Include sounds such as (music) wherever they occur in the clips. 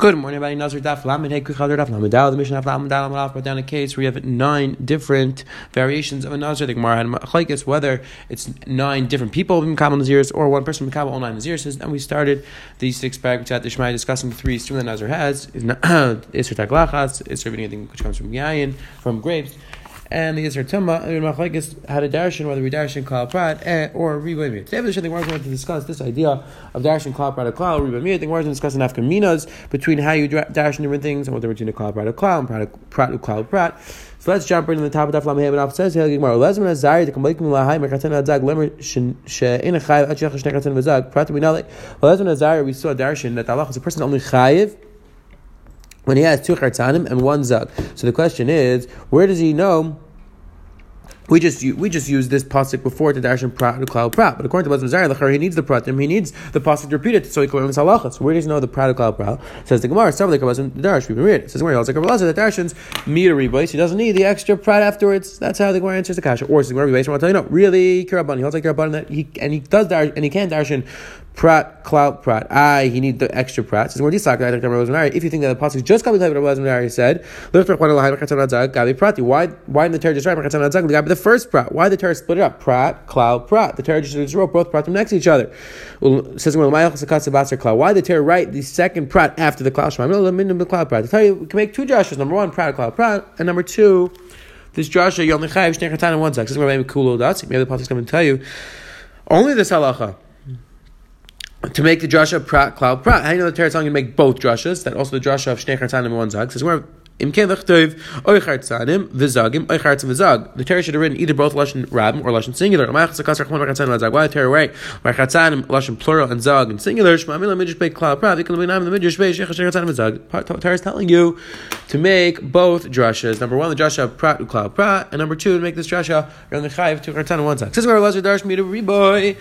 Good morning, everybody. Nazir Daf Lamed Hey Kuchadar Daf Lamed Dal. The mission of Lamed Dal Lamed brought down a case where you have nine different variations of a Nazir. The Gemara had Machlekes whether it's nine different people in Kabbalah Nazirs or one person Kabbalah all nine Nazirs. And we started the six paragraphs at the Shemai discussing three stream that Nazir has: (coughs) Isser Taglachas, Isser anything which comes from Yayin, from grapes and the Yisr Tumma, and Machlekes had a darshan, whether we darshan Klal Prat eh, or Riba Mir. Today, the we're going to discuss this idea of darshan Klal Prat or Klal, Riba Mir. I think we're going to discuss an Afkaminas between how you darshan different things and what the between a Klal Prat or Klal and Prat or Klal Prat. So let's jump right in the top of the Daf Lamhem and says here Gemara Lezman Azari the Kamalikim Lahai Merkatan Adzag Lemer She'in Chayiv Achiyach Shnei Katan Vazag Prat Minale Lezman Azari we saw darshan that Allah is a person only Chayiv when he has two chartanim and one zag. So the question is, where does he know? We just we just use this pasuk before to dash and prat klal prat, but according to Bazim Zayar, he needs the pratim, he needs the pasuk to repeat it so he can learn halachas. So where does he know the prat klal prat? Says the Gemara, several like Bazim Darash, we can read it. Says the Gemara, like that darshans meter rebase, he doesn't need the extra prat afterwards. That's how the Gemara answers the kasha. Or says the Gemara, rebase, I want to tell you, no, really, kirabani, he holds like kirabani that he and he does dash and he can darshan prat, klal, prat. I, he need the extra prat. Says If you think that the pasuk just got the Rabbi said, why why in the Torah just write the first prat? Why the Torah split it up? Prat, klal, prat. The Torah just wrote both pratim next to each other. Says why the Torah write the second prat after the klal? The klal prat. To tell you, we can make two drashas. Number one, prat, klal, prat, and number two. This drasha, Yom Nechayev, Shnei Chatan in one side. This is where maybe cool dots. Maybe the pasuk is going to tell you only this halacha to make the drasha prat klal prat. How do you know the Torah is you to make both drashas? That also the drasha of shnei chartanim in one zag says im ken lechtov oichar tzanim v'zagim oichar tzim v'zag. The Torah should have written either both lashon rabim or lashon singular. Why the Torah write oichar lashon plural and zag and singular? Shmamila midrash beit klal prat. V'kan l'beinam the midrash beit shechar shnei chartanim v'zag. Torah is telling you to make both drashas. Number one, the drasha of prat klal prat, and number two, to make this drasha on the chayiv to chartan in one zag. Says where Lazar darsh mita reboy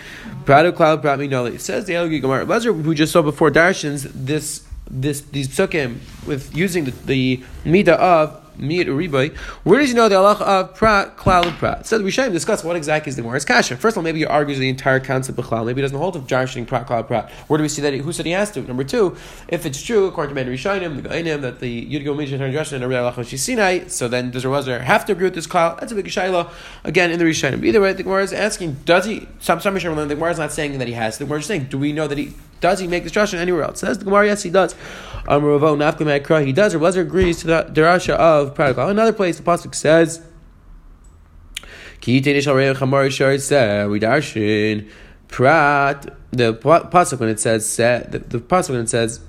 prat klal prat minoli. Says the Elgi Gemara Lazar who just saw before darshins this this these psukim with using the, the mita of Miyat Uribai. Where does he know the Allah of Prat, Klal, and? So we should discuss what exactly is the Gemara's Kasha. First of all, maybe he argues the entire concept of Klal. Maybe he doesn't hold of Jarshin, Prat, Klal, Prat. Where do we see that? Who said he has to? Number two, if it's true, according to Ben Rishayim, the Gainim, that the Yudigo Mishan and Jarshin and Allah Sinai, so then does Razer have to agree with this Klal? That's a big Shaila. Again, in the Rishayim. Either way, the Gemara is asking, does he, some, some Rishayim, the Gemara is not saying that he has. The Gemara is saying, do we know that he, does he make this Jarshin anywhere else? Says the Gemara, yes, he does. He does, or Razer agrees to the Darasha of Prat, Another place the pasuk says, "Ki we darshin prat." The pasuk when it says the, the pasuk when it says.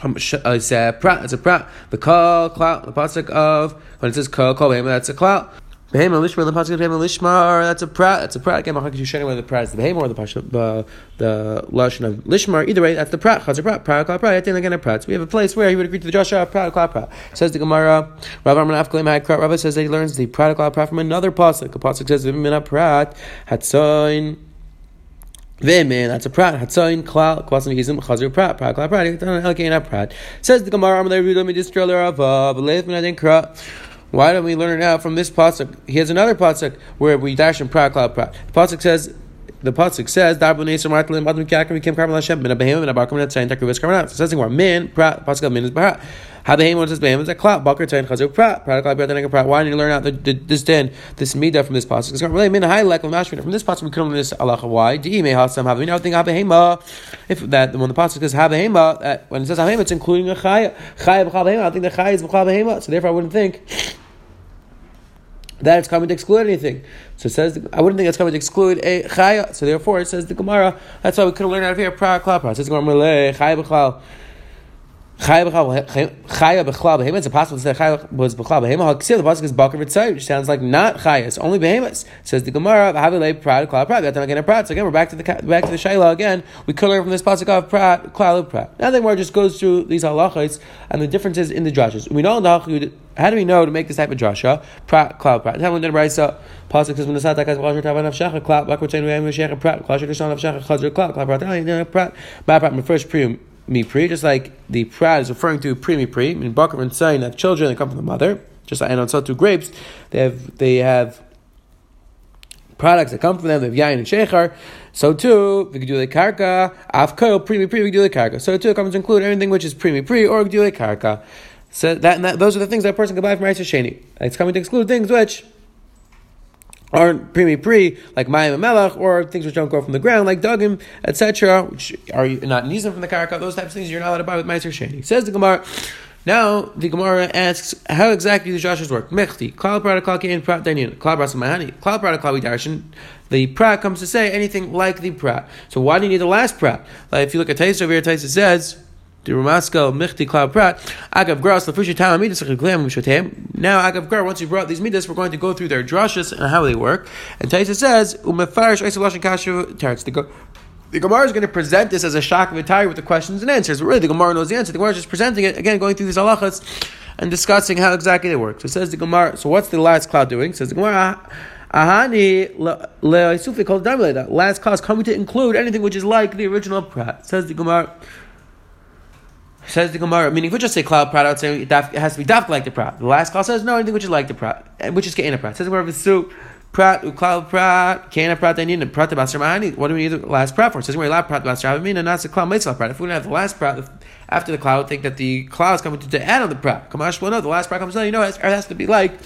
Uh, it's a prat. It's a prat. The call klal. The pasuk of when it says call call that's a klal. Behema lishmar the pasuk behema lishmar. That's a prat. That's a prat. Again, Machak Yushen whether the prat is the behema or the pasuk the the lashon of lishmar. Either way, that's the prat. Chazar prat. Prat kla prat. Then again a prat. We have a place where he would agree to the drasha prat kla prat. Says the Gemara. Rabbi Arman Afkalim Hakrat. Rabbi says that he learns the prat kla prat from another pasuk. A pasuk says v'mina prat hatzain. V'min, that's a prat. Hatzain klal kwasim yizim chazir prat. Prat kla prat. Elkein prat. Says the Gemara. Amalei Rudah Midistrel Rava. V'leif min krat. Why don't we learn it out from this pasuk? He has another pasuk where we dash in prat klal prat. The pasuk says. The pasuk says. So says, "Where min prat pasuk min is prat." Habehem says behem is a klal. Bakar tayin chazuk prat prat klal prat. Why didn't you learn out the, the, this din this midah from this pasuk? It's really min high lekel mashmina from this pasuk. We couldn't learn this halacha. Why? Di may have. We now think habehema. If that when the pasuk says habehema, that when it says habehema, it's including a chaya chaya b'chabehema. I think the chaya is b'chabehema. So therefore, I wouldn't think that it's coming to exclude anything. So it says, I wouldn't think it's coming to exclude a chaya. So therefore, it says the Gemara. That's why we could have learned out of here. Pra klapra. It says Gemara chaya. Chaya b'chlal behemoth. It's impossible to say chaya was b'chlal behemoth. The pasuk is bakar v'tzayir, which sounds like not chaya. It's only behemoths. Says the Gemara. Havilei prat klal prat. Got again a prat. So again, we're back to the back to the shayla again. We could learn from this pasuk of prat klal prat. Now the Gemara just goes through these halachas and the differences in the drashas. We know the how do we know to make this type of drasha? Prat klal prat. Tell me the brayso. Pasuk says when the satak has klal tavan avshacha klal. We're saying we have shech prat. Klal shech avshacha chazir klal klal prat. Prat. Prat. First pre mi pri, just like the prat is referring to pre mi pri, mean bakar and saying have children that come from the mother, just like and on two grapes, they have they have products that come from them, they have yain and shechar, so too, the karka, afko, primi pri, the karka. So too, it comes to include anything which is primi pri or gdule karka. So that, that, those are the things that a person can buy from Raisa Sheni. It's coming to exclude things which aren't primi pri, like mayim melech, or things which don't grow from the ground, like dugim, etc., which are not nizim from the karaka Those types of things you're not allowed to buy with Meiser Sheni. Says the Gemara. Now the Gemara asks how exactly the Josh's work. Mechti, klal prada klal kein prat dainin, klal brasa mahani, klal prada klal darshan. The prat comes to say anything like the prat. So why do you need the last prat? Like if you look at Taisa over here, Taisa says. The Ramasko Michti Klal Prat Agav Gras Lafusha Tam Midas Now Agav Gar, once you brought these midas, we're going to go through their drushes and how they work. And Taisa says Umefarish Isolash Kashu Tarts. The Gemara is going to present this as a shock of a tire with the questions and answers. But really, the Gemara knows the answer. The Gemara is just presenting it again, going through these halachas and discussing how exactly they work. So it says the Gemara. So what's the last klal doing? It says the Gemara. Ahani le'isufi called. Last clause coming to include anything which is like the original prat. Says the Gemara. Says the Gemara, meaning if we just say klal prat, I would say it has to be daf like the prat. The last clause says no, anything which is like the prat, eh, which is a prat. Says the Gemara, Prat uklal prat kana prat dainin prat basar mahani. What do we need the last prat for? Says we're allowed prat basar havamina, not the klal mitzvah prat. If we don't have the last prat after the klal, think that the klal is coming to, to add on the prat. Kamash no, the last prat comes down. You know, it has to be like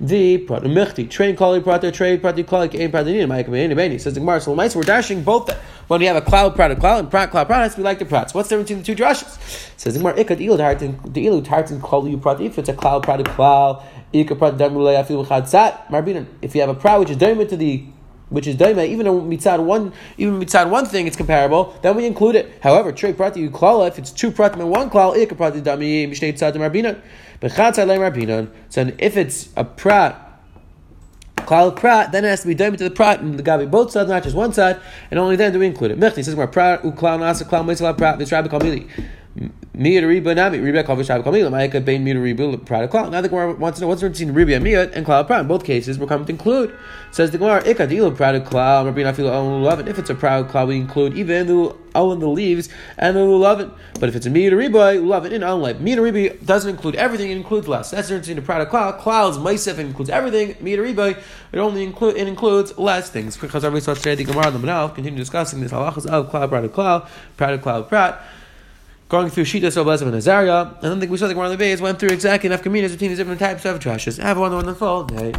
the prat michti train kali prat train prat kali kain prat dainin. Ma'akim says the Gemara. So we're dashing both. When you have a klal prat, a klal and prat klal prat to be like the prats. What's the difference between the two drushes? Says the Gemara. Ikad ilu tartin the ilu tartin kali prat. If it's a klal product, klal ikad prat a klal. If you have a prow which is doimah to the which is daima, even mitzad one, even mitzad one thing, it's comparable. Then we include it. However, trey prati klala, if it's two pratim and one klal, ik prati dami mishnei tzad marbinan, bechatz alei marbinan. So if it's a prat, klal prat, then it has to be daima to the prat and the gabi both sides, not just one side, and only then do we include it. Mechti says, "Prat uklal nasa klal mitzvah prat this rabbi kamili." Miyat Reba Nami Reba Kal V'Shav Kal Mila Ma'ika Bein Miyat Reba Prada Klal. Now the Gemara wants to know what's the difference between and Miyat and Klal Prada. In both cases, we're coming to include. Says the Gemara Ika Dilo Prada Klal Rabbi Nafil Lulav. If it's a Prada Klal, we include even the all in the leaves and the Lulav. But if it's a Miyat Reba, Lulav in unlike Miyat Reba doesn't include everything; it includes less. That's the difference between Prada Klal. Klal is Meisef includes everything. Miyat Reba it only include it includes less things. Because Rabbi Sashay the Gemara the Manal continue discussing this halachas of Klal Prada Klal Prada Klal Prat going through Shita Sobaz of Azariah, and then think we saw that one of the Gemara Levi's went through exactly enough communities between these different types of drashas. Have a wonderful day.